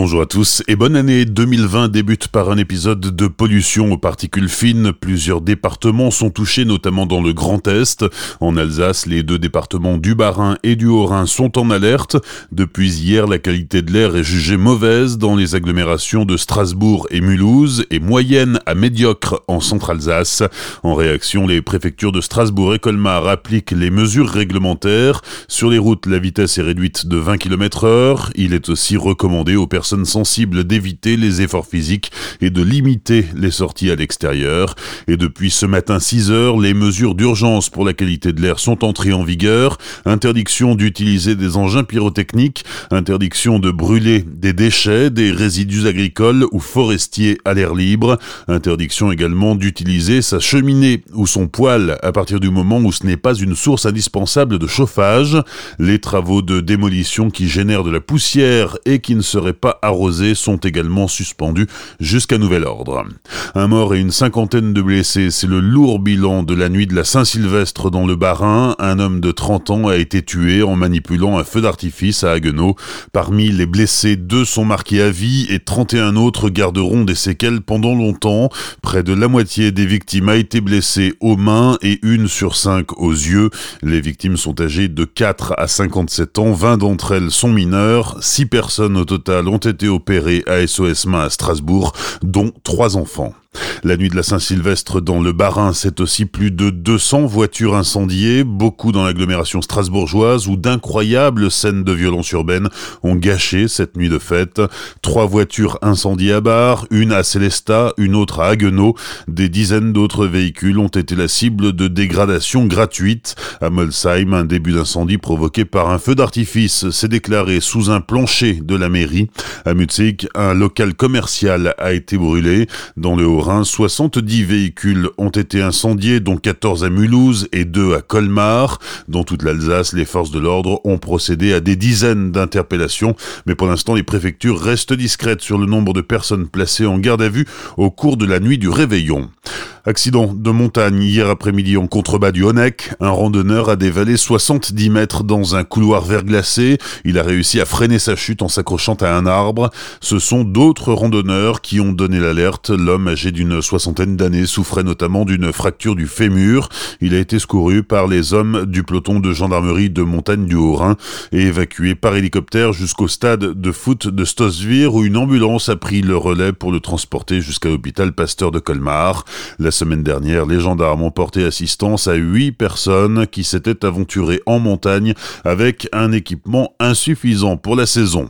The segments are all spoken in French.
Bonjour à tous et bonne année 2020 débute par un épisode de pollution aux particules fines. Plusieurs départements sont touchés, notamment dans le Grand Est. En Alsace, les deux départements du Bas-Rhin et du Haut-Rhin sont en alerte. Depuis hier, la qualité de l'air est jugée mauvaise dans les agglomérations de Strasbourg et Mulhouse et moyenne à médiocre en Centre-Alsace. En réaction, les préfectures de Strasbourg et Colmar appliquent les mesures réglementaires. Sur les routes, la vitesse est réduite de 20 km heure. Il est aussi recommandé aux personnes sensibles d'éviter les efforts physiques et de limiter les sorties à l'extérieur. Et depuis ce matin 6 heures, les mesures d'urgence pour la qualité de l'air sont entrées en vigueur. Interdiction d'utiliser des engins pyrotechniques, interdiction de brûler des déchets, des résidus agricoles ou forestiers à l'air libre, interdiction également d'utiliser sa cheminée ou son poêle à partir du moment où ce n'est pas une source indispensable de chauffage. Les travaux de démolition qui génèrent de la poussière et qui ne seraient pas arrosés sont également suspendus jusqu'à nouvel ordre. Un mort et une cinquantaine de blessés, c'est le lourd bilan de la nuit de la Saint-Sylvestre dans le Bas-Rhin. Un homme de 30 ans a été tué en manipulant un feu d'artifice à Haguenau. Parmi les blessés, deux sont marqués à vie et 31 autres garderont des séquelles pendant longtemps. Près de la moitié des victimes a été blessée aux mains et une sur cinq aux yeux. Les victimes sont âgées de 4 à 57 ans, 20 d'entre elles sont mineures, 6 personnes au total ont été opérés à SOS Main à Strasbourg, dont trois enfants. La nuit de la Saint-Sylvestre dans le Bas-Rhin, c'est aussi plus de 200 voitures incendiées, beaucoup dans l'agglomération strasbourgeoise où d'incroyables scènes de violence urbaine ont gâché cette nuit de fête. Trois voitures incendiées à Bar, une à Célestat, une autre à Haguenau. Des dizaines d'autres véhicules ont été la cible de dégradations gratuites. À Molsheim, un début d'incendie provoqué par un feu d'artifice s'est déclaré sous un plancher de la mairie. À Mutzig, un local commercial a été brûlé. Dans le Haut-Rhin, 70 véhicules ont été incendiés, dont 14 à Mulhouse et 2 à Colmar. Dans toute l'Alsace, les forces de l'ordre ont procédé à des dizaines d'interpellations, mais pour l'instant, les préfectures restent discrètes sur le nombre de personnes placées en garde à vue au cours de la nuit du réveillon. Accident de montagne hier après-midi en contrebas du Honeck. Un randonneur a dévalé 70 mètres dans un couloir verglacé. Il a réussi à freiner sa chute en s'accrochant à un arbre. Ce sont d'autres randonneurs qui ont donné l'alerte. L'homme âgé d'une soixantaine d'années souffrait notamment d'une fracture du fémur. Il a été secouru par les hommes du peloton de gendarmerie de montagne du Haut-Rhin et évacué par hélicoptère jusqu'au stade de foot de Stossvir où une ambulance a pris le relais pour le transporter jusqu'à l'hôpital Pasteur de Colmar. Semaine dernière, les gendarmes ont porté assistance à huit personnes qui s'étaient aventurées en montagne avec un équipement insuffisant pour la saison.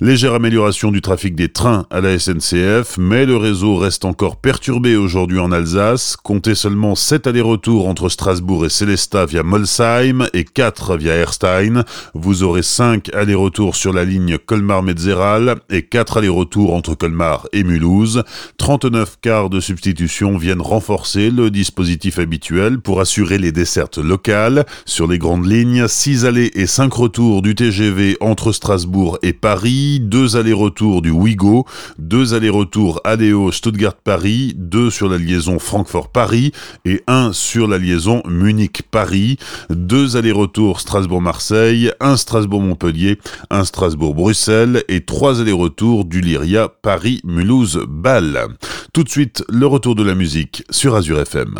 Légère amélioration du trafic des trains à la SNCF, mais le réseau reste encore perturbé aujourd'hui en Alsace. Comptez seulement 7 allers-retours entre Strasbourg et Célestat via Molsheim et 4 via Erstein. Vous aurez 5 allers-retours sur la ligne Colmar-Metzeral et 4 allers-retours entre Colmar et Mulhouse. 39 quarts de substitution viennent renforcer le dispositif habituel pour assurer les dessertes locales. Sur les grandes lignes, 6 allées et 5 retours du TGV entre Strasbourg et Paris Deux allers-retours du Ouigo, deux allers-retours Adéo Stuttgart-Paris, deux sur la liaison Francfort-Paris et un sur la liaison Munich-Paris, deux allers-retours Strasbourg-Marseille, un Strasbourg-Montpellier, un Strasbourg-Bruxelles et trois allers-retours du Lyria Paris-Mulhouse-Bâle. Tout de suite, le retour de la musique sur Azure FM.